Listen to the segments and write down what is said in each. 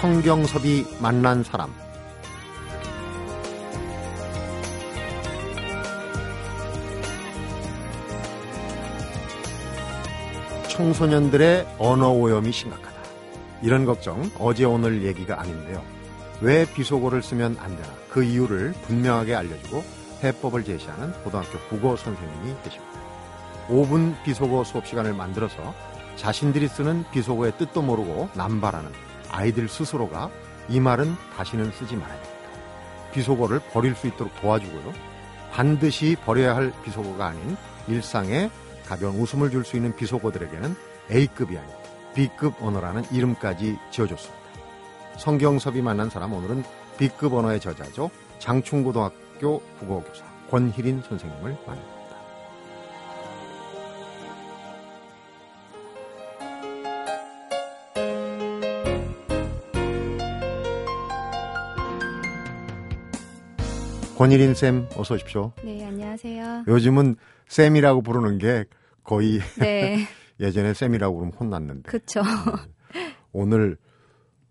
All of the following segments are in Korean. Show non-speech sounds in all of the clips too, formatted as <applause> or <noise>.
성경섭이 만난 사람 청소년들의 언어 오염이 심각하다. 이런 걱정 어제 오늘 얘기가 아닌데요. 왜 비속어를 쓰면 안 되나 그 이유를 분명하게 알려주고 해법을 제시하는 고등학교 국어 선생님이 계십니다. 5분 비속어 수업 시간을 만들어서 자신들이 쓰는 비속어의 뜻도 모르고 남발하는 아이들 스스로가 이 말은 다시는 쓰지 말아야 됩니다. 비속어를 버릴 수 있도록 도와주고요. 반드시 버려야 할 비속어가 아닌 일상에 가벼운 웃음을 줄 수 있는 비속어들에게는 A급이 아닌 B급 언어라는 이름까지 지어줬습니다. 성경섭이 만난 사람 오늘은 B급 언어의 저자죠. 장충고등학교 국어교사 권희린 선생님을 만납니다. 권일인 쌤 어서 오십시오. 네, 안녕하세요. 요즘은 쌤이라고 부르는 게 거의 네. <laughs> 예전에 쌤이라고 그러면 혼났는데. 그렇죠. 오늘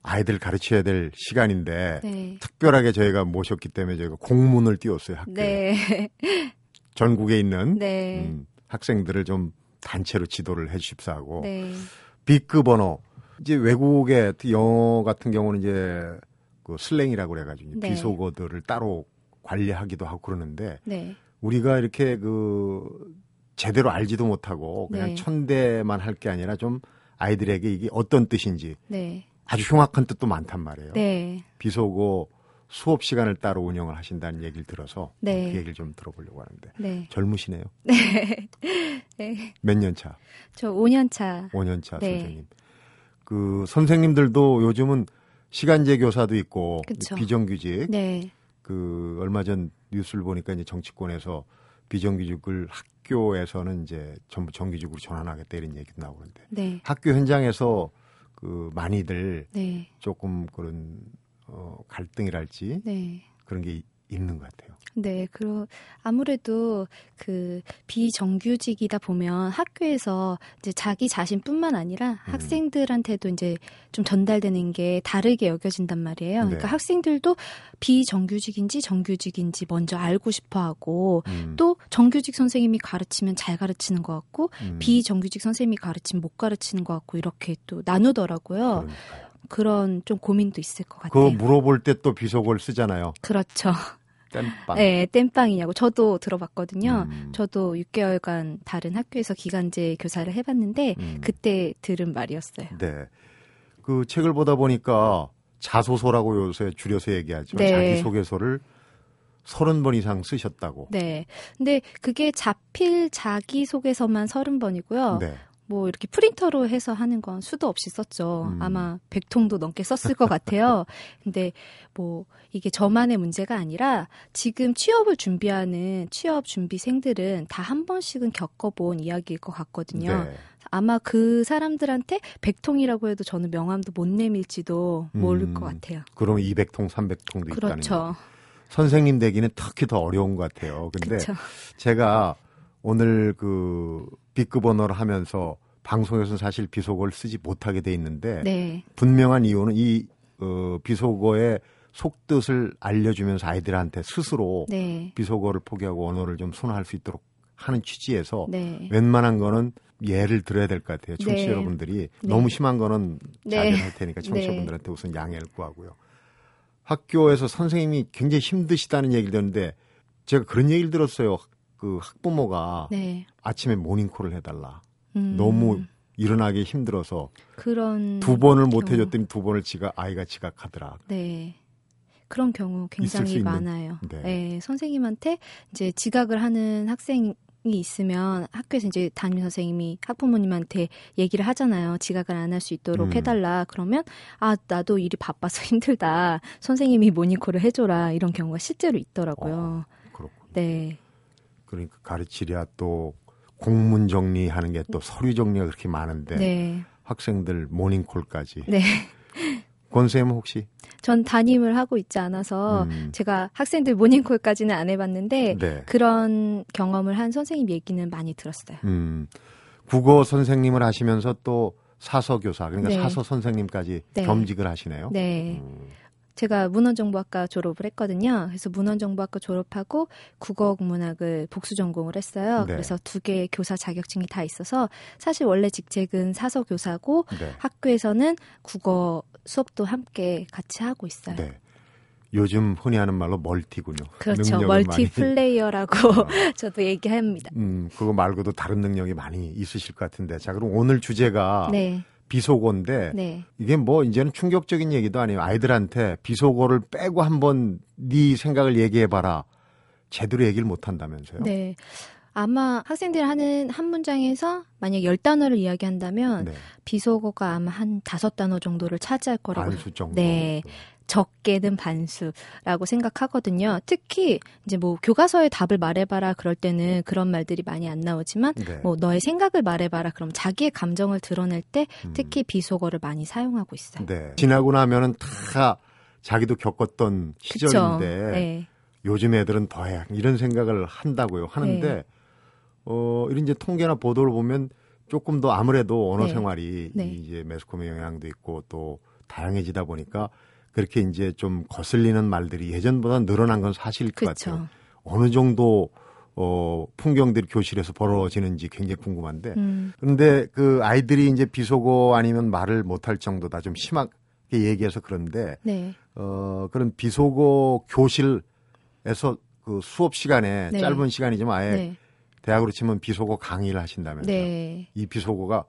아이들 가르쳐야 될 시간인데 네. 특별하게 저희가 모셨기 때문에 저희가 공문을 띄웠어요 학교에. 네. 전국에 있는 네. 음, 학생들을 좀 단체로 지도를 해주십사 하고 네. B급 언어 이제 외국의 영어 같은 경우는 이제 그 슬랭이라고 그래가지고 네. 비속어들을 따로 관리하기도 하고 그러는데 네. 우리가 이렇게 그 제대로 알지도 못하고 그냥 네. 천대만 할 게 아니라 좀 아이들에게 이게 어떤 뜻인지 네. 아주 흉악한 뜻도 많단 말이에요. 네. 비속어 수업 시간을 따로 운영을 하신다는 얘기를 들어서 네. 그 얘기를 좀 들어보려고 하는데 네. 젊으시네요. 네. <laughs> 몇년 차? 저 5년 차. 5년 차 네. 선생님. 그 선생님들도 요즘은 시간제 교사도 있고 그쵸. 비정규직 네. 그 얼마 전 뉴스를 보니까 이제 정치권에서 비정규직을 학교에서는 이제 전부 정규직으로 전환하겠다 이런 얘기도 나오는데 네. 학교 현장에서 그 많이들 네. 조금 그런 어 갈등이랄지 네. 그런 게 이- 있는 것 같아요. 네, 그러 아무래도 그 비정규직이다 보면 학교에서 이제 자기 자신뿐만 아니라 음. 학생들한테도 이제 좀 전달되는 게 다르게 여겨진단 말이에요. 네. 그러니까 학생들도 비정규직인지 정규직인지 먼저 알고 싶어 하고 음, 또 정규직 선생님이 가르치면 잘 가르치는 것 같고 음, 비정규직 선생님이 가르치면 못 가르치는 것 같고 이렇게 또 나누더라고요. 그러니까요. 그런 좀 고민도 있을 것 같아요. 물어볼 때 또 비속어를 쓰잖아요. 그렇죠. 땜빵. 네, 땜빵이냐고. 저도 들어봤거든요. 음, 저도 6개월간 다른 학교에서 기간제 교사를 해봤는데 음. 그때 들은 말이었어요. 네. 그 책을 보다 보니까 자소서라고 요새 줄여서 얘기하지만 네. 자기소개서를 서른 번 이상 쓰셨다고. 네. 근데 그게 자필 자기소개서만 30번이고요. 네. 뭐 이렇게 프린터로 해서 하는 건 수도 없이 썼죠. 음. 아마 100통도 넘게 썼을 것 같아요. <laughs> 근데 뭐 이게 저만의 문제가 아니라 지금 취업을 준비하는 취업 준비생들은 다 한 번씩은 겪어본 이야기일 것 같거든요. 네. 아마 그 사람들한테 100통이라고 해도 저는 명함도 못 내밀지도 모를 음, 것 같아요. 그러면 200통, 300통도 있다는 거. 그렇죠. 선생님 되기는 특히 더 어려운 것 같아요. 근데 그렇죠. 제가 오늘 그 B급 언어를 하면서 방송에서는 사실 비속어를 쓰지 못하게 돼 있는데 네. 분명한 이유는 이 어, 비속어의 속뜻을 알려주면서 아이들한테 스스로 네. 비속어를 포기하고 언어를 좀 순화할 수 있도록 하는 취지에서 네. 웬만한 거는 예를 들어야 될 것 같아요. 청취자 네. 여러분들이 네. 너무 심한 거는 네. 자제를 할 테니까 청취자분들한테 우선 양해를 구하고요. 학교에서 선생님이 굉장히 힘드시다는 얘기를 듣는데 제가 그런 얘기를 들었어요. 그 학부모가 네. 아침에 모닝콜을 해달라. 음, 너무 일어나기 힘들어서 그런 두 번을 못 경우. 해줬더니 두 번을 지가 아이가 지각하더라. 네. 그런 경우 굉장히 있는- 많아요. 네. 네. 선생님한테 이제 지각을 하는 학생이 있으면 학교에서 이제 담임 선생님이 학부모님한테 얘기를 하잖아요. 지각을 안 할 수 있도록 음. 해달라. 그러면 아 나도 일이 바빠서 <laughs> 힘들다. 선생님이 모닝콜을 해줘라. 이런 경우가 실제로 있더라고요. 그렇고 네, 그러니까 가르치랴 또 공문 정리하는 게 또 서류 정리가 그렇게 많은데 네, 학생들 모닝콜까지. 네. <laughs> 권쌤 혹시? 전 담임을 하고 있지 않아서 음, 제가 학생들 모닝콜까지는 안 해봤는데 네. 그런 경험을 한 선생님 얘기는 많이 들었어요. 음, 국어 선생님을 하시면서 또 사서 교사 그러니까 네. 사서 선생님까지 네. 겸직을 하시네요. 네. 음, 제가 문헌정보학과 졸업을 했거든요. 그래서 문헌정보학과 졸업하고 국어국문학을 복수 전공을 했어요. 네. 그래서 두 개의 교사 자격증이 다 있어서 사실 원래 직책은 사서 교사고 네. 학교에서는 국어 수업도 함께 같이 하고 있어요. 네. 요즘 흔히 하는 말로 멀티군요. 그렇죠. 능력을 많이- 멀티 플레이어라고 어, <laughs> 저도 얘기합니다. 음, 그거 말고도 다른 능력이 많이 있으실 것 같은데. 자, 그럼 오늘 주제가 네. 비속어인데 네. 이게 뭐 이제는 충격적인 얘기도 아니에요. 아이들한테 비속어를 빼고 한번 네 생각을 얘기해 봐라. 제대로 얘기를 못 한다면서요. 네. 아마 학생들이 하는 한 문장에서 만약 열 단어를 이야기한다면 네. 비속어가 아마 한 다섯 단어 정도를 차지할 거라고 반수 정도. 네. 적게는 반수라고 생각하거든요. 특히 이제 뭐 교과서에 답을 말해봐라 그럴 때는 그런 말들이 많이 안 나오지만 네. 뭐 너의 생각을 말해봐라 그럼 자기의 감정을 드러낼 때 음. 특히 비속어를 많이 사용하고 있어요. 네. 지나고 나면은 다 자기도 겪었던? 시절인데 네. 요즘 애들은 더해 이런 생각을 한다고요. 하는데 네. 어 이런 이제 통계나 보도를 보면 조금 더 아무래도 언어 네. 생활이 네. 이제 매스컴의 영향도 있고 또 다양해지다 보니까 그렇게 이제 좀 거슬리는 말들이 예전보다 늘어난 건 사실일 것 같아요. 그렇죠. 어느 정도 어 풍경들이 교실에서 벌어지는지 굉장히 궁금한데 음, 그런데 그 아이들이 이제 비속어 아니면 말을 못할 정도다 좀 심하게 얘기해서 그런데 네. 어 그런 비속어 교실에서 그 수업 시간에 네. 짧은 시간이지만 아예 네. 대학으로 치면 비속어 강의를 하신다면서요. 네. 이 비속어가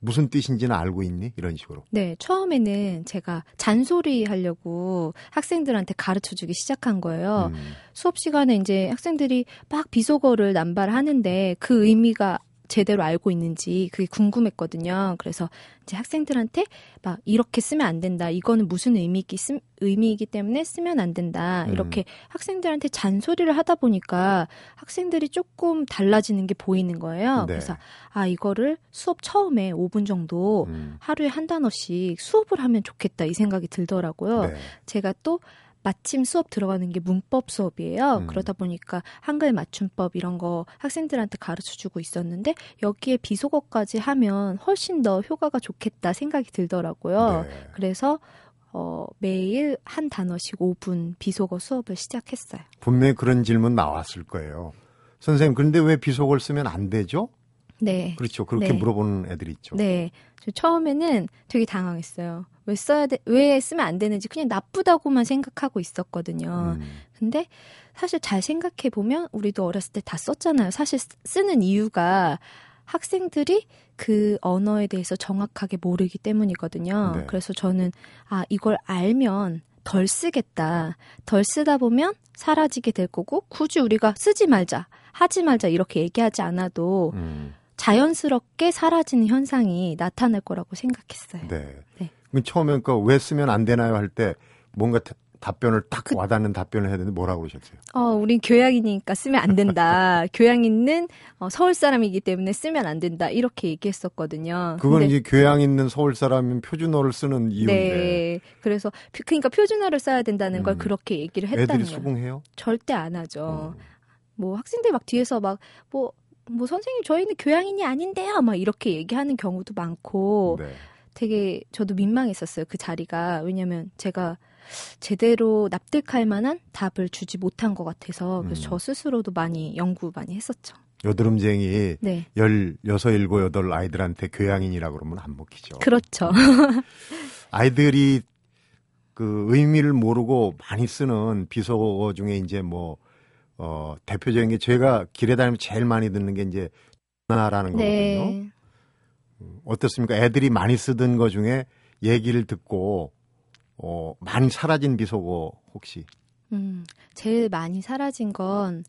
무슨 뜻인지는 알고 있니? 이런 식으로. 네, 처음에는 제가 잔소리 하려고 학생들한테 가르쳐 주기 시작한 거예요. 음, 수업 시간에 이제 학생들이 막 비속어를 남발하는데 그 의미가 제대로 알고 있는지 그게 궁금했거든요. 그래서 이제 학생들한테 막 이렇게 쓰면 안 된다. 이거는 무슨 의미이기 쓰, 의미이기 때문에 쓰면 안 된다. 음. 이렇게 학생들한테 잔소리를 하다 보니까 학생들이 조금 달라지는 게 보이는 거예요. 네. 그래서 아 이거를 수업 처음에 5분 정도 음, 하루에 한 단어씩 수업을 하면 좋겠다 이 생각이 들더라고요. 네. 제가 또 마침 수업 들어가는 게 문법 수업이에요. 음. 그러다 보니까 한글 맞춤법 이런 거 학생들한테 가르쳐 주고 있었는데 여기에 비속어까지 하면 훨씬 더 효과가 좋겠다 생각이 들더라고요. 네. 그래서 어, 매일 한 단어씩 5분 비속어 수업을 시작했어요. 분명히 그런 질문 나왔을 거예요. 선생님, 그런데 왜 비속어를 쓰면 안 되죠? 네. 그렇죠. 그렇게 네. 물어보는 애들이 있죠. 네. 저 처음에는 되게 당황했어요. 왜 써야 돼, 왜 쓰면 안 되는지 그냥 나쁘다고만 생각하고 있었거든요. 음, 근데 사실 잘 생각해 보면 우리도 어렸을 때 다 썼잖아요. 사실 쓰- 쓰는 이유가 학생들이 그 언어에 대해서 정확하게 모르기 때문이거든요. 네. 그래서 저는 아 이걸 알면 덜 쓰겠다. 덜 쓰다 보면 사라지게 될 거고 굳이 우리가 쓰지 말자, 하지 말자 이렇게 얘기하지 않아도 음, 자연스럽게 사라지는 현상이 나타날 거라고 생각했어요. 네. 네. 처음에 그왜 쓰면 안 되나요 할 때 뭔가 다- 답변을 딱 그- 와닿는 답변을 해야 되는데 뭐라고 그러셨어요? 어, 우린 교양이니까 쓰면 안 된다. <laughs> 교양 있는 어, 서울 사람이기 때문에 쓰면 안 된다. 이렇게 얘기했었거든요. 그건 근데- 이제 교양 있는 서울 사람이면 표준어를 쓰는 이유인데 네. 그래서 표- 그러니까 표준어를 써야 된다는 걸 음. 그렇게 얘기를 했다는 애들이 거예요. 수긍해요? 절대 안 하죠. 음. 뭐 학생들 막 뒤에서 막 뭐 뭐 선생님 저희는 교양인이 아닌데요. 막 이렇게 얘기하는 경우도 많고 네. 되게 저도 민망했었어요. 그 자리가. 왜냐면 제가 제대로 납득할 만한 답을 주지 못한 것 같아서 그래서 음. 저 스스로도 많이 연구 많이 했었죠. 여드름쟁이 네. 16, 7, 8 아이들한테 교양인이라 그러면 안 먹히죠. 그렇죠. <laughs> 아이들이 그 의미를 모르고 많이 쓰는 비속어 중에 이제 뭐, 어, 대표적인 게 제가 길에 다니면 제일 많이 듣는 게 이제 나라는 거거든요. 네. 어떻습니까? 애들이 많이 쓰던 거 중에 얘기를 듣고 어, 많이 사라진 비속어 혹시? 음, 제일 많이 사라진 건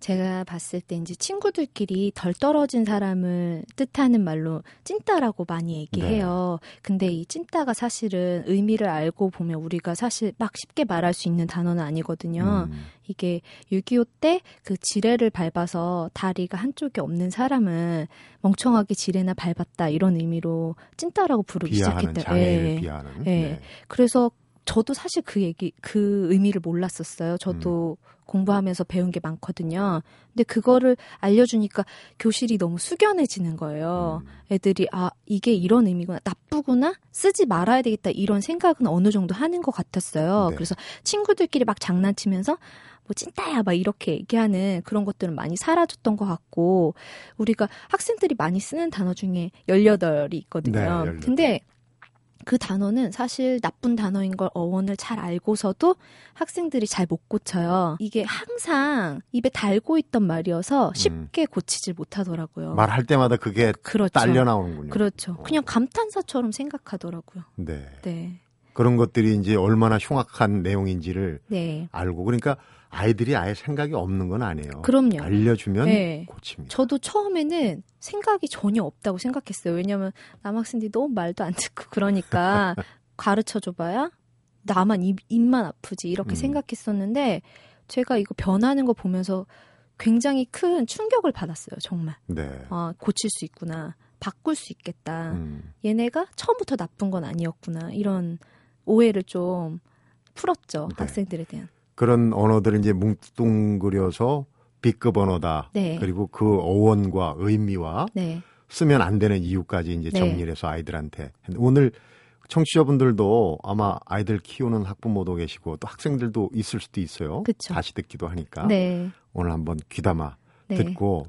제가 봤을 때 이제 친구들끼리 덜 떨어진 사람을 뜻하는 말로 찐따라고 많이 얘기해요. 근데 이 찐따가 사실은 의미를 알고 보면 우리가 사실 막 쉽게 말할 수 있는 단어는 아니거든요. 음, 이게 6.25 때 그 지뢰를 밟아서 다리가 한쪽에 없는 사람을 멍청하게 지뢰나 밟았다 이런 의미로 찐따라고 부르기 비하하는 시작했다. 장애를 예. 비하하는. 예. 그래서 저도 사실 그 얘기, 그 의미를 몰랐었어요. 저도 음. 공부하면서 배운 게 많거든요. 근데 그거를 알려주니까 교실이 너무 숙연해지는 거예요. 음. 애들이, 아, 이게 이런 의미구나. 나쁘구나? 쓰지 말아야 되겠다. 이런 생각은 어느 정도 하는 것 같았어요. 네. 그래서 친구들끼리 막 장난치면서 뭐 찐따야 막 이렇게 얘기하는 그런 것들은 많이 사라졌던 것 같고 우리가 학생들이 많이 쓰는 단어 중에 18이 있거든요. 네, 18. 근데 그 단어는 사실 나쁜 단어인 걸 어원을 잘 알고서도 학생들이 잘 못 고쳐요. 이게 항상 입에 달고 있던 말이어서 쉽게 고치질 못하더라고요. 음. 말할 때마다 그게 그렇죠. 딸려 나오는군요. 그렇죠. 어. 그냥 감탄사처럼 생각하더라고요. 네. 네. 그런 것들이 이제 얼마나 흉악한 내용인지를 네. 알고 그러니까 아이들이 아예 생각이 없는 건 아니에요. 그럼요. 알려주면 네. 고칩니다. 저도 처음에는 생각이 전혀 없다고 생각했어요. 왜냐면 남학생들이 너무 말도 안 듣고 그러니까 <laughs> 가르쳐 줘봐야 나만 입, 입만 아프지 이렇게 음. 생각했었는데 제가 이거 변하는 거 보면서 굉장히 큰 충격을 받았어요. 정말. 네. 아, 고칠 수 있구나. 바꿀 수 있겠다. 음. 얘네가 처음부터 나쁜 건 아니었구나. 이런 오해를 좀 풀었죠. 네. 학생들에 대한. 그런 언어들을 이제 뭉뚱그려서 B급 언어다. 네. 그리고 그 어원과 의미와 네. 쓰면 안 되는 이유까지 이제 네. 정리를 해서 아이들한테 오늘 청취자분들도 아마 아이들 키우는 학부모도 계시고 또 학생들도 있을 수도 있어요. 그쵸. 다시 듣기도 하니까 네. 오늘 한번 귀담아 네. 듣고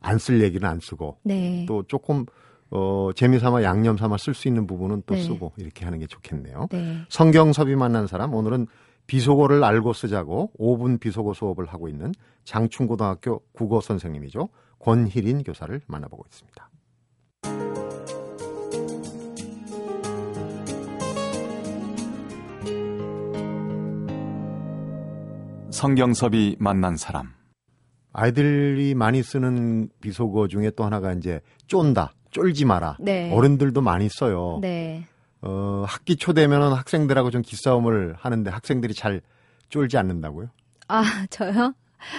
안 쓸 얘기는 안 쓰고 네. 또 조금 어 재미삼아 양념 삼아 쓸 수 있는 부분은 또 네. 쓰고 이렇게 하는 게 좋겠네요. 네. 성경섭이 만난 사람 오늘은 비속어를 알고 쓰자고 5분 비속어 수업을 하고 있는 장충고등학교 국어 선생님이죠. 권희린 교사를 만나보고 있습니다. 성경섭이 만난 사람. 아이들이 많이 쓰는 비속어 중에 또 하나가 이제 쫀다, 쫄지 마라. 네. 어른들도 많이 써요. 네. 어, 학기 초 되면은 학생들하고 좀 기싸움을 하는데 학생들이 잘 쫄지 않는다고요? 아, <laughs> 저요?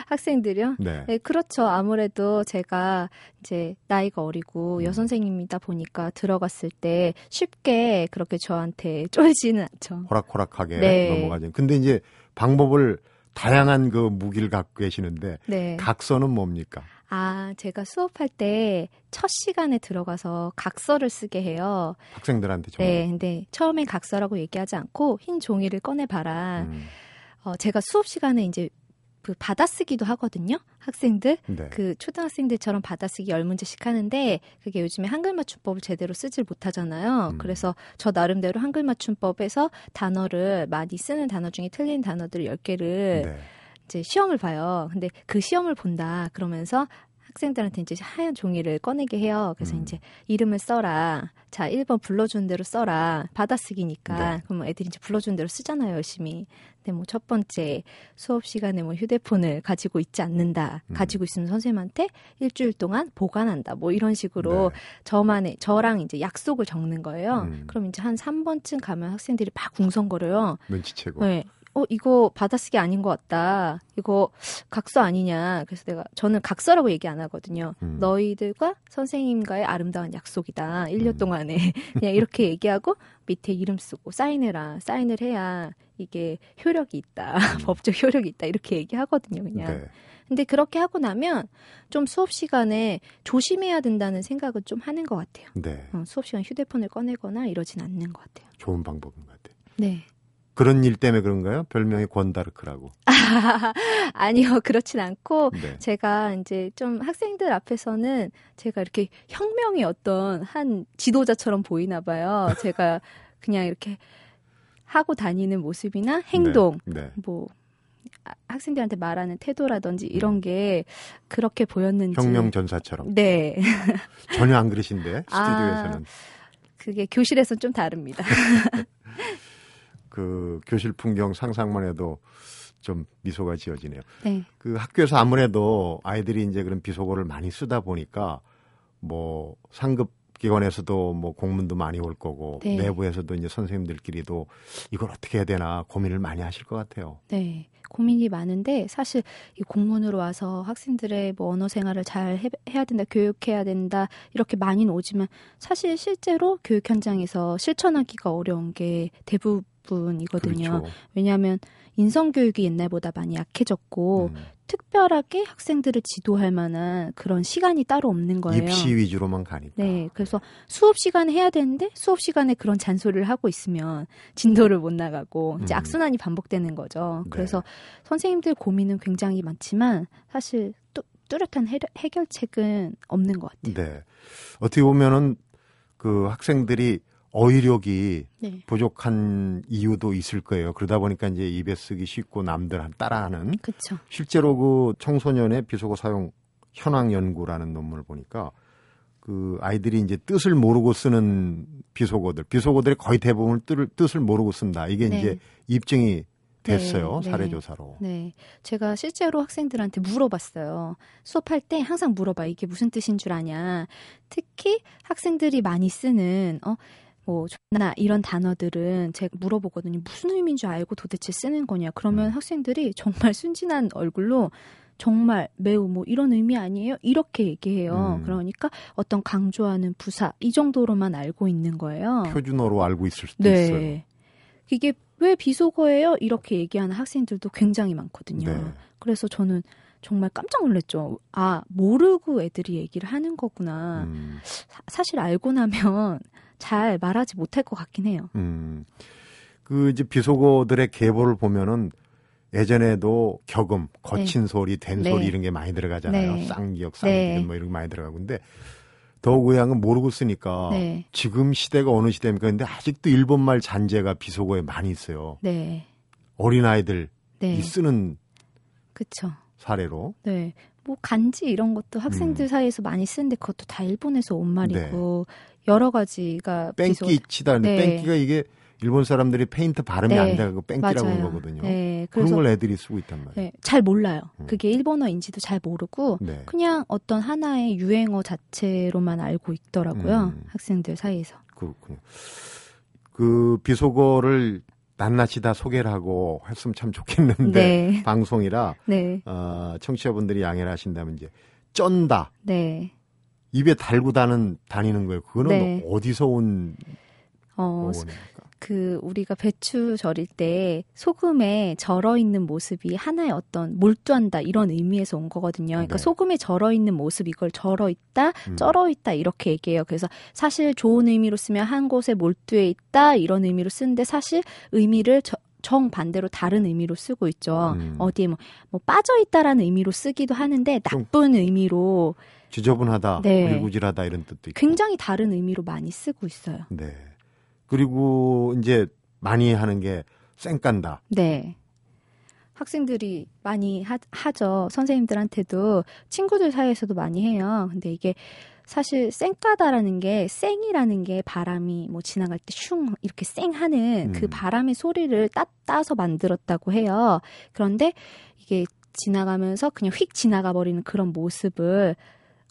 학생들이요? 네. 네, 그렇죠. 아무래도 제가 이제 나이가 어리고 음. 여선생님이다 보니까 들어갔을 때 쉽게 그렇게 저한테 <laughs> 쫄지는 않죠. 호락호락하게 네. 넘어가죠. 근데 이제 방법을 다양한 그 무기를 갖고 계시는데 네. 각서는 뭡니까? 아, 제가 수업할 때 첫 시간에 들어가서 각서를 쓰게 해요. 학생들한테 좀. 네, 근데 처음엔 각서라고 얘기하지 않고 흰 종이를 꺼내 봐라. 음, 어, 제가 수업 시간에 이제 그 받아쓰기도 하거든요. 학생들. 네. 그 초등학생들처럼 받아쓰기 열 문제씩 하는데 그게 요즘에 한글 맞춤법을 제대로 쓰질 못하잖아요. 음. 그래서 저 나름대로 한글 맞춤법에서 단어를 많이 쓰는 단어 중에 틀린 단어들 10개를 네. 이제 시험을 봐요. 근데 그 시험을 본다 그러면서 학생들한테 이제 하얀 종이를 꺼내게 해요. 그래서 음. 이제 이름을 써라. 자, 1번 불러주는 대로 써라. 받아쓰기니까. 네. 그럼 애들이 이제 불러주는 대로 쓰잖아요, 열심히. 근데 뭐 첫 번째 수업 시간에 뭐 휴대폰을 가지고 있지 않는다. 음. 가지고 있으면 선생님한테 일주일 동안 보관한다. 뭐 이런 식으로 네. 저만의 저랑 이제 약속을 적는 거예요. 음. 그럼 이제 한 3번쯤 가면 학생들이 막 궁성거려요. 눈치채고. 네. 어, 이거 받아쓰기 아닌 것 같다. 이거 각서 아니냐. 그래서 내가, 저는 각서라고 얘기 안 하거든요. 음. 너희들과 선생님과의 아름다운 약속이다. 1년 음. 동안에. <laughs> 그냥 이렇게 얘기하고 밑에 이름 쓰고 사인해라. 사인을 해야 이게 효력이 있다. <laughs> 법적 효력이 있다. 이렇게 얘기하거든요. 그냥. 음. 네. 근데 그렇게 하고 나면 좀 수업 시간에 조심해야 된다는 생각을 좀 하는 것 같아요. 네. 어, 수업 시간 휴대폰을 꺼내거나 이러진 않는 것 같아요. 좋은 방법인 것 같아요. 네. 그런 일 때문에 그런가요? 별명이 권다르크라고. <laughs> 아니요, 그렇진 않고, 네. 제가 이제 좀 학생들 앞에서는 제가 이렇게 혁명의 어떤 한 지도자처럼 보이나 봐요. <laughs> 제가 그냥 이렇게 하고 다니는 모습이나 행동, 네. 네. 뭐, 아, 학생들한테 말하는 태도라든지 이런 게 그렇게 보였는지. 혁명 전사처럼. 네. <laughs> 전혀 안 그러신데 아. 스튜디오에서는 그게 교실에서는 좀 다릅니다. 그 교실 풍경 상상만 해도 좀 미소가 지어지네요. 네. 그 학교에서 아무래도 아이들이 이제 그런 비속어를 많이 쓰다 보니까 뭐 상급 기관에서도 뭐 공문도 많이 올 거고 네. 내부에서도 이제 선생님들끼리도 이걸 어떻게 해야 되나 고민을 많이 하실 것 같아요. 네. 고민이 많은데 사실 이 공문으로 와서 학생들의 뭐 언어 생활을 잘 해, 해야 된다, 교육해야 된다 이렇게 많이는 오지만 사실 실제로 교육 현장에서 실천하기가 어려운 게 대부분 부 분이거든요. 그렇죠. 왜냐하면 인성 교육이 옛날보다 많이 약해졌고 음. 특별하게 학생들을 지도할 만한 그런 시간이 따로 없는 거예요. 입시 위주로만 가니까. 네, 그래서 수업 시간에 해야 되는데 수업 시간에 그런 잔소리를 하고 있으면 진도를 못 나가고 이제 음. 악순환이 반복되는 거죠. 네. 그래서 선생님들 고민은 굉장히 많지만 사실 뚜, 뚜렷한 해, 해결책은 없는 것 같아요. 네. 어떻게 보면은 그 학생들이 어휘력이 네, 부족한 이유도 있을 거예요. 그러다 보니까 이제 입에 쓰기 쉽고 남들 따라하는 그렇죠. 실제로 그 청소년의 비속어 사용 현황 연구라는 논문을 보니까 그 아이들이 이제 뜻을 모르고 쓰는 비속어들, 비속어들의 거의 대부분 뜻을, 뜻을 모르고 쓴다. 이게 네. 이제 입증이 됐어요. 네, 네. 사례 조사로. 네, 제가 실제로 학생들한테 물어봤어요. 수업할 때 항상 물어봐. 이게 무슨 뜻인 줄 아냐. 특히 학생들이 많이 쓰는 어. 뭐 존나 이런 단어들은 제가 물어보거든요. 무슨 의미인 줄 알고 도대체 쓰는 거냐. 그러면 음. 학생들이 정말 순진한 얼굴로 정말 매우 뭐 이런 의미 아니에요? 이렇게 얘기해요. 음. 그러니까 어떤 강조하는 부사 이 정도로만 알고 있는 거예요. 표준어로 알고 있을 수도 있어요. 네. 이게 왜 비속어예요? 이렇게 얘기하는 학생들도 굉장히 많거든요. 네. 그래서 저는 정말 깜짝 놀랐죠. 아, 모르고 애들이 얘기를 하는 거구나. 음, 사, 실 알고 나면 잘 말하지 못할 것 같긴 해요. 음. 그 이제 비속어들의 계보를 보면은 예전에도 격음, 거친 소리, 된 네. 소리 이런 게 많이 들어가잖아요. 네. 쌍기역, 쌍기역 네. 뭐 이런 게 많이 들어가고 근데 더욱 의향은 모르고 쓰니까 네. 지금 시대가 어느 시대입니까? 근데 아직도 일본말 잔재가 비속어에 많이 있어요. 네. 어린아이들이 네. 쓰는 그쵸. 사례로. 네. 뭐 간지 이런 것도 학생들 음. 사이에서 많이 쓰는데 그것도 다 일본에서 온 말이고 여러 가지가 네. 뺑기 치다. 네. 뺑기가 이게 일본 사람들이 페인트 발음이 네. 안 돼가고 뺑기라고 하는. 거거든요. 네. 그런 걸 애들이 쓰고 있단 말이에요. 네, 잘 몰라요. 음. 그게 일본어인지도 잘 모르고 네. 그냥 어떤 하나의 유행어 자체로만 알고 있더라고요. 음. 학생들 사이에서. 그렇군요. 그 비속어를 낱낱이 다 소개를 하고 했으면 참 좋겠는데 네. <laughs> 방송이라 네. 어, 청취자분들이 양해를 하신다면 이제 쩐다 네. 입에 달고 다는 다니는 거예요. 그거는 네. 어디서 온 어? 그 우리가 배추 절일 때 소금에 절어 있는 모습이 하나의 어떤 몰두한다 이런 의미에서 온 거거든요. 그러니까 네. 소금에 절어 있는 모습 이걸 절어 있다, 음. 쩔어 있다 이렇게 얘기해요. 그래서 사실 좋은 의미로 쓰면 한 곳에 몰두해 있다 이런 의미로 쓰는데 사실 의미를 저- 정반대로 다른 의미로 쓰고 있죠. 음. 어디에 뭐, 뭐 빠져 있다라는 의미로 쓰기도 하는데 좀- 나쁜 의미로 지저분하다, 네. 불구질하다 이런 뜻도 있고. 굉장히 다른 의미로 많이 쓰고 있어요. 네. 그리고 이제 많이 하는 게 쌩깐다. 네. 학생들이 많이 하, 하죠. 선생님들한테도 친구들 사이에서도 많이 해요. 근데 이게 사실 쌩까다라는 게 쌩이라는 게 바람이 뭐 지나갈 때 슝 이렇게 쌩하는 그 음. 바람의 소리를 따, 따서 만들었다고 해요. 그런데 이게 지나가면서 그냥 휙 지나가 버리는 그런 모습을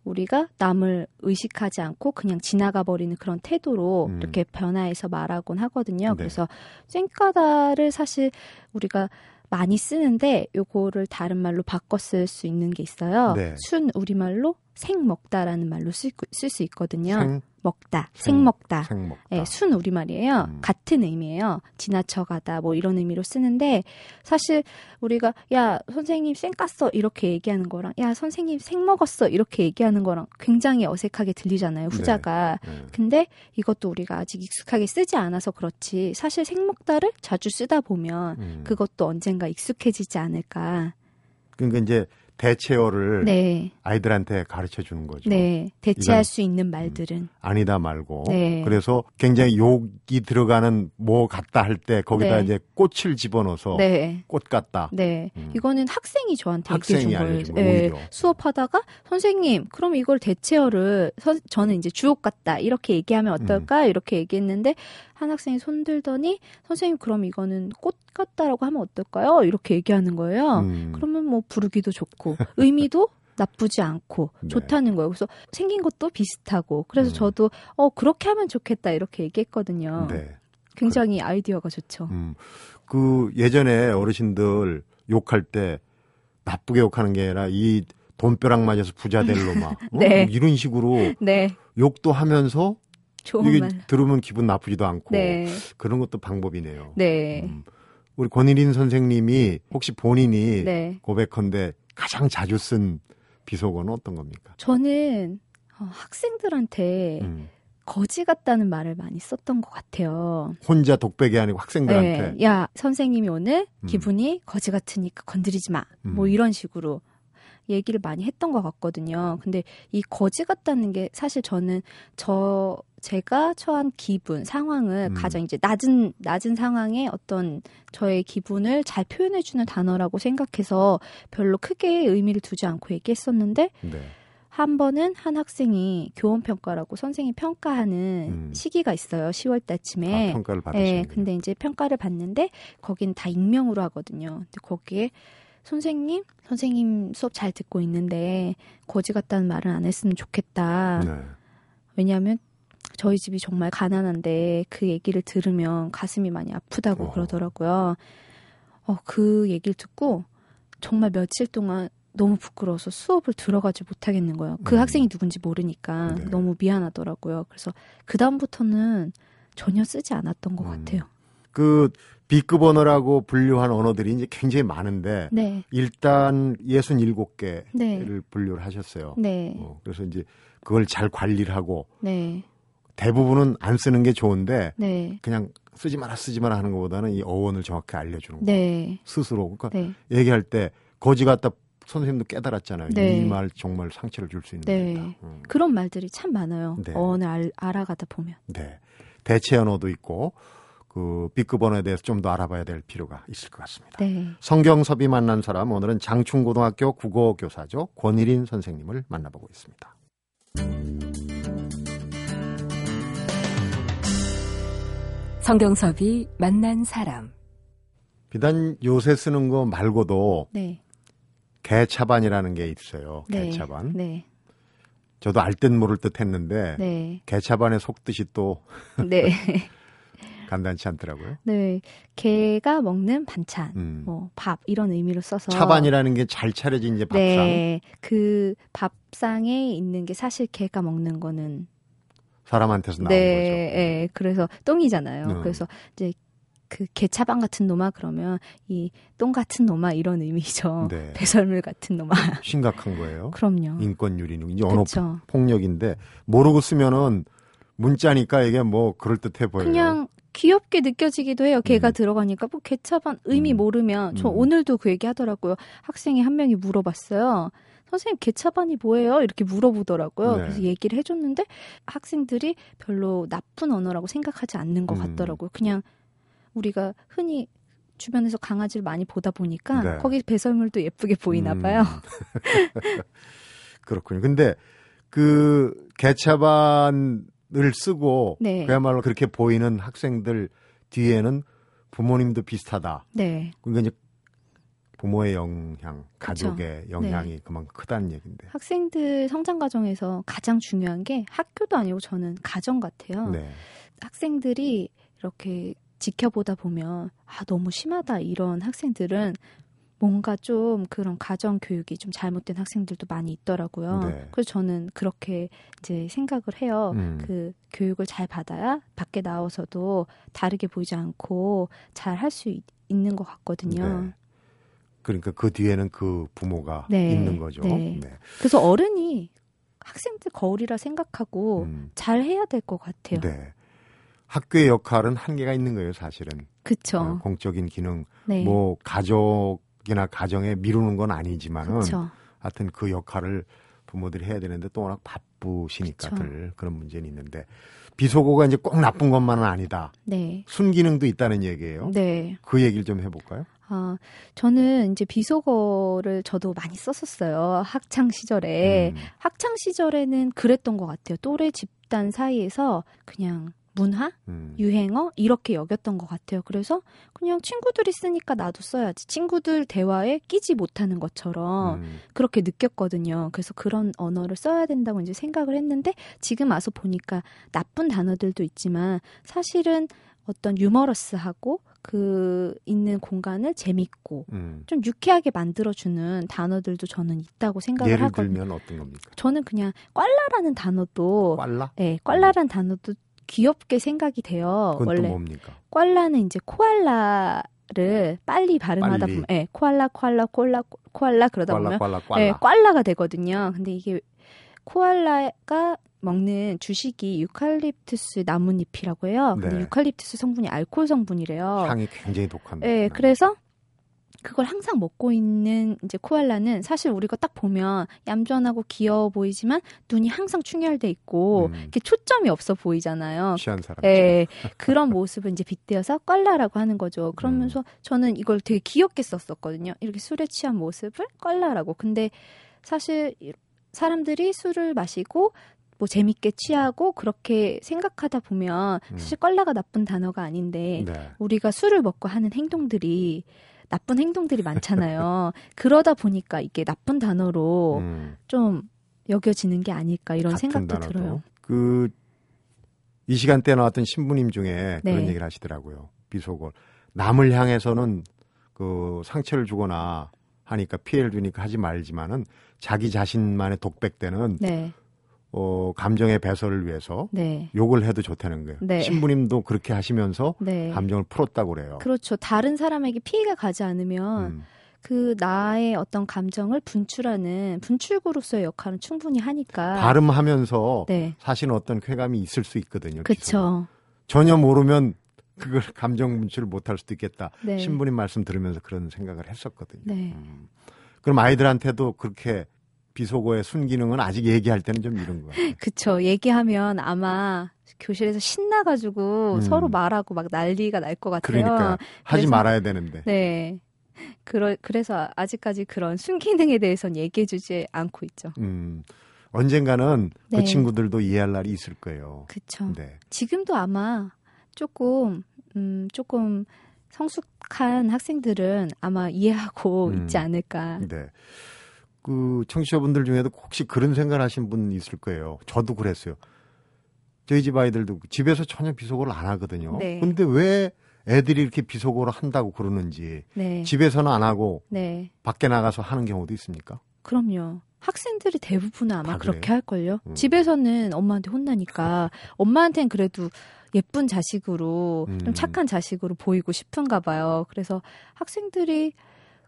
우리가 남을 의식하지 않고 그냥 지나가 버리는 그런 태도로 음. 이렇게 변화해서 말하곤 하거든요. 네. 그래서 쌩까다를 사실 우리가 많이 쓰는데 요거를 다른 말로 바꿔 쓸 수 있는 게 있어요. 네. 순 우리말로 생 먹다라는 말로 쓸 수 있거든요. 생, 먹다, 생, 생 먹다. 생 먹다. 예, 순 우리말이에요. 음. 같은 의미예요. 지나쳐가다 뭐 이런 의미로 쓰는데 사실 우리가 야 선생님 쌩 깠어 이렇게 얘기하는 거랑 야 선생님 생 먹었어 이렇게 얘기하는 거랑 굉장히 어색하게 들리잖아요. 후자가. 네. 근데 이것도 우리가 아직 익숙하게 쓰지 않아서 그렇지 사실 생 먹다를 자주 쓰다 보면 음. 그것도 언젠가 익숙해지지 않을까. 그러니까 이제 대체어를 네, 아이들한테 가르쳐 주는 거죠. 네 대체할 수 있는 말들은 아니다 말고. 네. 그래서 굉장히 욕이 들어가는 뭐 같다 할 때 거기다 네. 이제 꽃을 집어넣어서 네. 꽃 같다. 네, 음. 이거는 학생이 저한테 학생이 준 거예요. 알려준 거, 네. 수업하다가 선생님, 그럼 이걸 대체어를 선- 저는 이제 주옥 같다 이렇게 얘기하면 음. 어떨까 이렇게 얘기했는데 한 학생이 손 들더니 선생님 그럼 이거는 꽃 같다라고 하면 어떨까요? 이렇게 얘기하는 거예요. 음. 그러면 뭐 부르기도 좋고 의미도 <laughs> 나쁘지 않고 네. 좋다는 거예요. 그래서 생긴 것도 비슷하고 그래서 음. 저도 어 그렇게 하면 좋겠다 이렇게 얘기했거든요. 네. 굉장히 아이디어가 좋죠. 음. 그 예전에 어르신들 욕할 때 나쁘게 욕하는 게 아니라 이 돈벼락 맞아서 부자 될 놈아. <laughs> 어? 네. 뭐 이런 식으로 네, 욕도 하면서 이게 말. 들으면 기분 나쁘지도 않고 네. 그런 것도 방법이네요. 네. 음. 우리 권일인 선생님이 혹시 본인이 네. 고백컨대 가장 자주 쓴 비속어는 어떤 겁니까? 저는 어, 학생들한테 음. 거지 같다는 말을 많이 썼던 것 같아요. 혼자 독백이 아니고 학생들한테 네. 야, 선생님이 오늘 음. 기분이 거지 같으니까 건드리지 마. 뭐 음. 이런 식으로 얘기를 많이 했던 것 같거든요. 근데 이 거지 같다는 게 사실 저는 저 제가 처한 기분, 상황을 음. 가장 이제 낮은 낮은 상황에 어떤 저의 기분을 잘 표현해 주는 단어라고 생각해서 별로 크게 의미를 두지 않고 얘기했었는데 네. 한 번은 한 학생이 교원 평가라고 선생님 평가하는 음. 시기가 있어요. 10월 아, 달쯤에. 평가를 네, 받으시는 근데 이제 평가를 받는데 거긴 다 익명으로 하거든요. 근데 거기에 선생님, 선생님 수업 잘 듣고 있는데 거지 같다는 말은 안 했으면 좋겠다. 네. 왜냐하면 저희 집이 정말 가난한데 그 얘기를 들으면 가슴이 많이 아프다고 어. 그러더라고요. 어, 그 얘기를 듣고 정말 며칠 동안 너무 부끄러워서 수업을 들어가지 못하겠는 거예요. 그 음. 학생이 누군지 모르니까 네. 너무 미안하더라고요. 그래서 그 다음부터는 전혀 쓰지 않았던 것 음. 같아요. 그 B급 언어라고 분류한 언어들이 이제 굉장히 많은데 네, 일단 67개를 네, 분류를 하셨어요. 네, 어, 그래서 이제 그걸 잘 관리를 하고 네, 대부분은 안 쓰는 게 좋은데 네, 그냥 쓰지 마라 쓰지 마라 하는 것보다는 이 어원을 정확히 알려주는 거 네, 스스로 그러니까 네, 얘기할 때 거지 같다 선생님도 깨달았잖아요. 네. 이말 정말 상처를 줄 수 있는 네. 말이다. 음. 그런 말들이 참 많아요. 네. 어원을 알, 알아가다 보면. 네. 대체 언어도 있고 그 B급 언어에 대해서 좀 더 알아봐야 될 필요가 있을 것 같습니다. 네. 성경섭이 만난 사람 오늘은 장충고등학교 국어 교사죠 권일인 선생님을 만나보고 있습니다. 성경섭이 만난 사람. 비단 요새 쓰는 거 말고도 네. 개차반이라는 게 있어요. 네. 개차반. 네. 저도 알 듯 모를 듯 했는데 네. 개차반의 속뜻이 또 <laughs> 네. <laughs> 간단치 않더라고요. 네. 개가 먹는 반찬, 음. 뭐밥 이런 의미로 써서 차반이라는 게 잘 차려진 이제 밥상. 네. 그 밥상에 있는 게 사실 개가 먹는 거는 사람한테서 나온 네. 거죠. 예. 그래서 똥이잖아요. 음. 그래서 이제 그 개차반 같은 놈아 그러면 이 똥 같은 놈아 이런 의미죠. <laughs> 네. 배설물 같은 놈아. <laughs> 심각한 거예요. 그럼요. 인권 유린은 이제 언어. 폭력인데 모르고 쓰면은 문자니까 이게 뭐 그럴 듯해 보여요. 그냥 귀엽게 느껴지기도 해요. 개가 음. 들어가니까 뭐 개차반 의미 음. 모르면 저 음. 오늘도 그 얘기 하더라고요. 학생이 한 명이 물어봤어요. 선생님 개차반이 뭐예요? 이렇게 물어보더라고요. 네. 그래서 얘기를 해줬는데 학생들이 별로 나쁜 언어라고 생각하지 않는 것 음. 같더라고요. 그냥 우리가 흔히 주변에서 강아지를 많이 보다 보니까 네. 거기 배설물도 예쁘게 보이나 음. 봐요. <laughs> 그렇군요. 근데 그 개차반을 쓰고 네. 그야말로 그렇게 보이는 학생들 뒤에는 부모님도 비슷하다. 네. 그러니까 이제 부모의 영향, 가족의 네. 영향이 그만큼 크다는 얘기인데. 학생들 성장 과정에서 가장 중요한 게 학교도 아니고 저는 가정 같아요. 네. 학생들이 이렇게 지켜보다 보면 아 너무 심하다 이런 학생들은 뭔가 좀 그런 가정 교육이 좀 잘못된 학생들도 많이 있더라고요. 네. 그래서 저는 그렇게 이제 생각을 해요. 음. 그 교육을 잘 받아야 밖에 나와서도 다르게 보이지 않고 잘 할 수 있는 것 같거든요. 네. 그러니까 그 뒤에는 그 부모가 네. 있는 거죠. 네. 그래서 어른이 학생들 거울이라 생각하고 음. 잘 해야 될 것 같아요. 네. 학교의 역할은 한계가 있는 거예요, 사실은. 어, 공적인 기능, 네. 뭐 가족이나 가정에 미루는 건 아니지만은 그쵸? 하여튼 그 역할을 부모들이 해야 되는데 또 워낙 바쁘시니까들. 그런 문제는 있는데 비속어가 이제 꼭 나쁜 것만은 아니다. 네. 순기능도 있다는 얘기예요. 네. 그 얘기를 좀 해볼까요? 아, 저는 이제 비속어를 저도 많이 썼었어요. 학창 시절에. 음, 학창 시절에는 그랬던 것 같아요. 또래 집단 사이에서 그냥 문화, 음. 유행어 이렇게 여겼던 것 같아요. 그래서 그냥 친구들이 쓰니까 나도 써야지. 친구들 대화에 끼지 못하는 것처럼 음, 그렇게 느꼈거든요. 그래서 그런 언어를 써야 된다고 이제 생각을 했는데 지금 와서 보니까 나쁜 단어들도 있지만 사실은 어떤 유머러스하고 그 있는 공간을 재밌고 음. 좀 유쾌하게 만들어주는 단어들도 저는 있다고 생각을 예를 하거든요. 들면 어떤 겁니까? 저는 그냥 꽐라라는 단어도 꽐라? 네, 꽐라라는 단어도 귀엽게 생각이 돼요. 원래 뭡니까? 꽐라는 이제 코알라 를 빨리 발음하다 빨리. 보면 예, 코알라 코알라 코알라 코알라 그러다 꽐라 보면 예, 꽐라. 꽐라가 되거든요. 근데 이게 코알라가 먹는 주식이 유칼립투스 나뭇잎이라고 해요. 근데 네. 유칼립투스 성분이 알코올 성분이래요. 향이 굉장히 독한. 예, 그래서 그걸 항상 먹고 있는 이제 코알라는 사실 우리가 딱 보면 얌전하고 귀여워 보이지만 눈이 항상 충혈돼 있고 음. 이렇게 초점이 없어 보이잖아요. 취한 사람. 예, 그런 모습을 이제 빗대어서 껄라라고 하는 거죠. 그러면서 음. 저는 이걸 되게 귀엽게 썼었거든요. 이렇게 술에 취한 모습을 껄라라고. 근데 사실 이- 사람들이 술을 마시고 뭐 재밌게 취하고 그렇게 생각하다 보면 음. 사실 껄라가 나쁜 단어가 아닌데 네. 우리가 술을 먹고 하는 행동들이 나쁜 행동들이 많잖아요. <laughs> 그러다 보니까 이게 나쁜 단어로 음. 좀 여겨지는 게 아닐까 이런 생각도 단어도. 들어요. 그, 이 시간대에 나왔던 신부님 중에 그런 네. 얘기를 하시더라고요. 비속어. 남을 향해서는 그 상처를 주거나 하니까 피해를 주니까 하지 말지만은 자기 자신만의 독백 때는 네, 어, 감정의 배설을 위해서 네, 욕을 해도 좋다는 거예요. 네. 신부님도 그렇게 하시면서 네. 감정을 풀었다고 그래요. 그렇죠. 다른 사람에게 피해가 가지 않으면 음, 그 나의 어떤 감정을 분출하는 분출구로서의 역할은 충분히 하니까. 발음하면서 네, 사실은 어떤 쾌감이 있을 수 있거든요. 그렇죠. 전혀 모르면 그걸 <laughs> 감정 분출을 못할 수도 있겠다. 네, 신부님 말씀 들으면서 그런 생각을 했었거든요. 네. 음. 그럼 아이들한테도 그렇게 비속어의 순기능은 아직 얘기할 때는 좀 이런 것 같아요. 그쵸. 얘기하면 아마 교실에서 신나가지고 음. 서로 말하고 막 난리가 날 것 같아요. 그러니까 하지 그래서- 말아야 되는데. 네. 그러, 그래서 아직까지 그런 순기능에 대해서는 얘기해주지 않고 있죠. 음, 언젠가는 그 네. 친구들도 이해할 날이 있을 거예요. 그쵸. 네. 지금도 아마 조금, 음, 조금 성숙한 학생들은 아마 이해하고 음. 있지 않을까. 네. 그 청취자분들 중에도 혹시 그런 생각을 하신 분 있을 거예요. 저도 그랬어요. 저희 집 아이들도 집에서 전혀 비속어를 안 하거든요. 네. 근데 왜 애들이 이렇게 비속어를 한다고 그러는지 네. 집에서는 안 하고 네. 밖에 나가서 하는 경우도 있습니까? 그럼요. 학생들이 대부분은 아마 다 그렇게 그래요? 할걸요. 음. 집에서는 엄마한테 혼나니까 엄마한테는 그래도 예쁜 자식으로 음. 좀 착한 자식으로 보이고 싶은가 봐요. 그래서 학생들이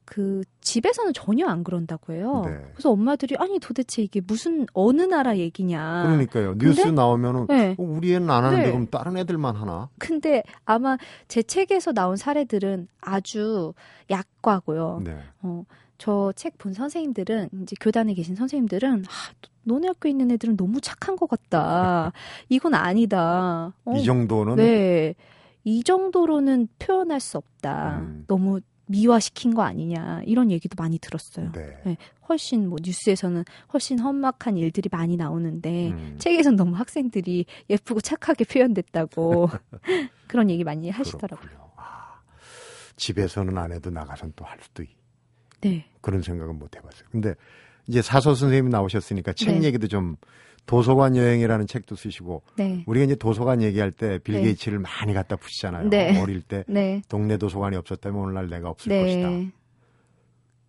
그 집에서는 전혀 안 그런다고 해요. 네. 그래서 엄마들이 아니 도대체 이게 무슨 어느 나라 얘기냐. 그러니까요. 뉴스 근데- 나오면은 네. 어, 우리 애는 안 하는데 네. 그럼 다른 애들만 하나? 근데 아마 제 책에서 나온 사례들은 아주 약과고요. 네. 어, 저 책 본 선생님들은 이제 교단에 계신 선생님들은 아, 너네 학교에 있는 애들은 너무 착한 것 같다. <laughs> 이건 아니다. 어, 이 정도는 네. 이 정도로는 표현할 수 없다. 음. 너무 미화시킨 거 아니냐. 이런 얘기도 많이 들었어요. 네. 네. 훨씬 뭐 뉴스에서는 훨씬 험악한 일들이 많이 나오는데 음, 책에선 너무 학생들이 예쁘고 착하게 표현됐다고 <laughs> <laughs> 그런 얘기 많이 하시더라고요. 아, 집에서는 안 해도 나가선 또 할 수도 있. 네. 그런 생각은 못 해봤어요. 근데 이제 사서 선생님이 나오셨으니까 책 네. 얘기도 좀 도서관 여행이라는 책도 쓰시고 네. 우리가 이제 도서관 얘기할 때빌 네. 게이츠를 많이 갖다 푸시잖아요. 네. 어릴 때 네. 동네 도서관이 없었다면 오늘날 내가 없을 것이다. 네.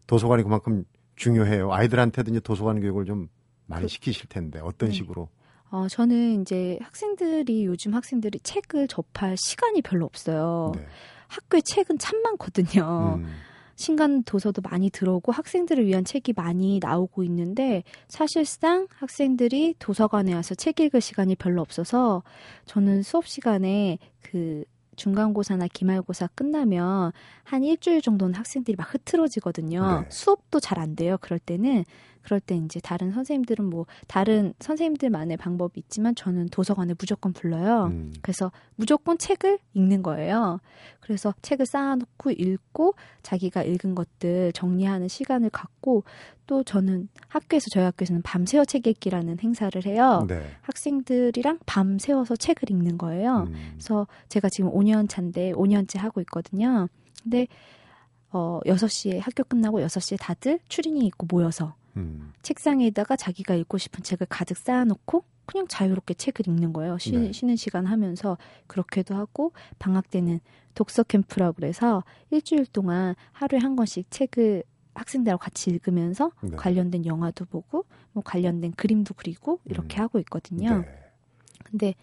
도서관이 그만큼 중요해요. 아이들한테도 이제 도서관 교육을 좀 많이 그- 시키실 텐데 어떤 네. 식으로? 어, 저는 이제 학생들이 요즘 학생들이 책을 접할 시간이 별로 없어요. 네. 학교에 책은 참 많거든요. 음, 신간 도서도 많이 들어오고 학생들을 위한 책이 많이 나오고 있는데 사실상 학생들이 도서관에 와서 책 읽을 시간이 별로 없어서 저는 수업 시간에 그 중간고사나 기말고사 끝나면 한 일주일 정도는 학생들이 막 흐트러지거든요. 네. 수업도 잘 안 돼요. 그럴 때는 그럴 때 이제 다른 선생님들은 뭐 다른 선생님들만의 방법이 있지만 저는 도서관에 무조건 불러요. 음, 그래서 무조건 책을 읽는 거예요. 그래서 책을 쌓아놓고 읽고 자기가 읽은 것들 정리하는 시간을 갖고 또 저는 학교에서 저희 학교에서는 밤새워 책 읽기라는 행사를 해요. 네. 학생들이랑 밤새워서 책을 읽는 거예요. 음, 그래서 제가 지금 5년 차인데 5년째 하고 있거든요. 근데 어 6시에 학교 끝나고 6시에 다들 추리닝 입고 모여서 음, 책상에다가 자기가 읽고 싶은 책을 가득 쌓아놓고 그냥 자유롭게 책을 읽는 거예요. 쉬, 네. 쉬는 시간 하면서 그렇게도 하고 방학 때는 독서 캠프라고 그래서 일주일 동안 하루에 한 권씩 책을 학생들하고 같이 읽으면서 네. 관련된 영화도 보고 뭐 관련된 그림도 그리고 이렇게 음. 하고 있거든요. 네. 근데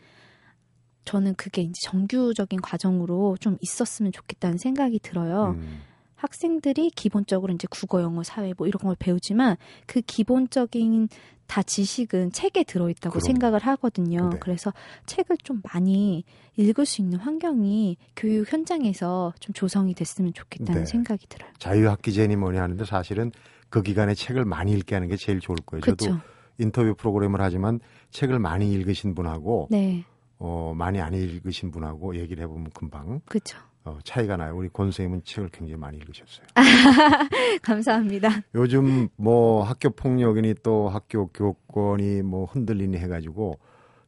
저는 그게 이제 정규적인 과정으로 좀 있었으면 좋겠다는 생각이 들어요. 음. 학생들이 기본적으로 이제 국어, 영어, 사회 뭐 이런 걸 배우지만 그 기본적인 다 지식은 책에 들어있다고 그럼. 생각을 하거든요. 네. 그래서 책을 좀 많이 읽을 수 있는 환경이 교육 현장에서 좀 조성이 됐으면 좋겠다는 네. 생각이 들어요. 자유학기제니 뭐니 하는데 사실은 그 기간에 책을 많이 읽게 하는 게 제일 좋을 거예요. 저도 그렇죠. 인터뷰 프로그램을 하지만 책을 많이 읽으신 분하고 네, 어, 많이 안 읽으신 분하고 얘기를 해보면 금방 그렇죠. 어, 차이가 나요. 우리 권 선생님은 책을 굉장히 많이 읽으셨어요. <laughs> 감사합니다. 요즘 뭐 학교 폭력이니 또 학교 교권이 뭐 흔들리니 해가지고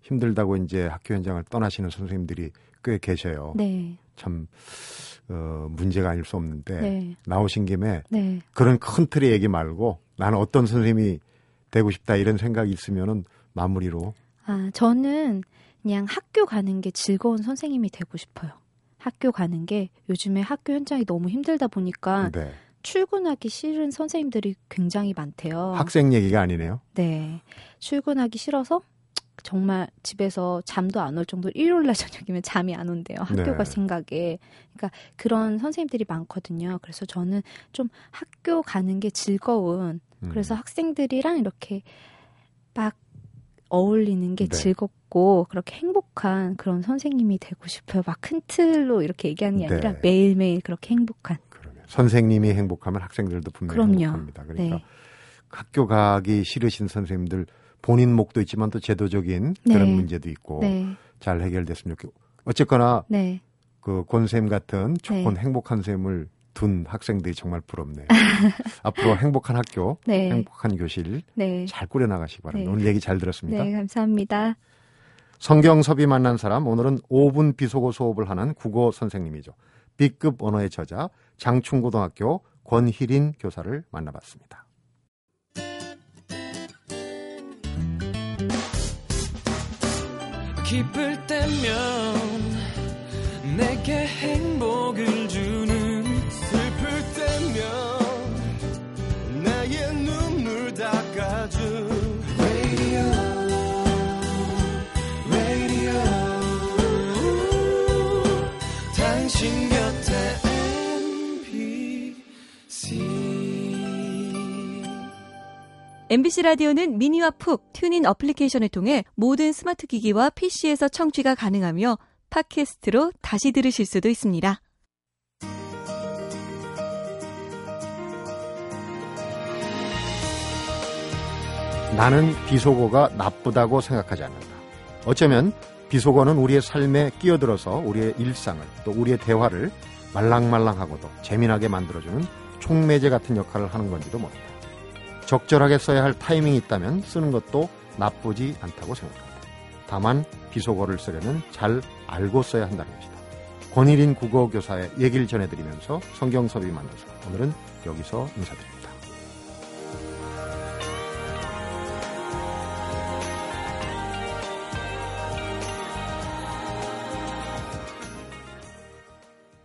힘들다고 이제 학교 현장을 떠나시는 선생님들이 꽤 계셔요. 네, 참 어, 문제가 아닐 수 없는데 네, 나오신 김에 네, 그런 큰 틀의 얘기 말고 나는 어떤 선생님이 되고 싶다 이런 생각이 있으면은 마무리로 아, 저는 그냥 학교 가는 게 즐거운 선생님이 되고 싶어요. 학교 가는 게 요즘에 학교 현장이 너무 힘들다 보니까 네. 출근하기 싫은 선생님들이 굉장히 많대요. 학생 얘기가 아니네요. 네. 출근하기 싫어서 정말 집에서 잠도 안 올 정도로 일요일 날 <laughs> 저녁이면 잠이 안 온대요. 학교가 네. 생각에. 그러니까 그런 선생님들이 많거든요. 그래서 저는 좀 학교 가는 게 즐거운 음. 그래서 학생들이랑 이렇게 막 어울리는 게 네. 즐겁고 그렇게 행복한 그런 선생님이 되고 싶어요. 막 큰 틀로 이렇게 얘기하는 게 아니라 네. 매일매일 그렇게 행복한. 그러면 선생님이 행복하면 학생들도 분명히 그럼요. 행복합니다. 그러니까 네. 학교 가기 싫으신 선생님들 본인 목도 있지만 또 제도적인 네. 그런 문제도 있고 네. 잘 해결됐으면 좋겠고 어쨌거나 네. 그 권쌤 같은 네. 행복한 쌤을 둔 학생들이 정말 부럽네요. <laughs> 앞으로 행복한 학교, 네. 행복한 교실 네. 잘 꾸려나가시기 바랍니다. 네. 오늘 얘기 잘 들었습니다. 네, 감사합니다. 성경섭이 만난 사람 오늘은 5분 비속어 수업을 하는 국어 선생님이죠. B급 언어의 저자 장충고등학교 권희린 교사를 만나봤습니다. 기쁠 때면 내게 행복을 당신 곁에 MBC MBC 라디오는 미니와 푹 TuneIn 어플리케이션을 통해 모든 스마트 기기와 PC에서 청취가 가능하며 팟캐스트로 다시 들으실 수도 있습니다. 나는 비속어가 나쁘다고 생각하지 않는다. 어쩌면 비속어는 우리의 삶에 끼어들어서 우리의 일상을 또 우리의 대화를 말랑말랑하고도 재미나게 만들어주는 촉매제 같은 역할을 하는 건지도 모른다. 적절하게 써야 할 타이밍이 있다면 쓰는 것도 나쁘지 않다고 생각합니다. 다만 비속어를 쓰려면 잘 알고 써야 한다는 것이다. 권일인 국어교사의 얘기를 전해드리면서 성경섭이 만나서 오늘은 여기서 인사드립니다.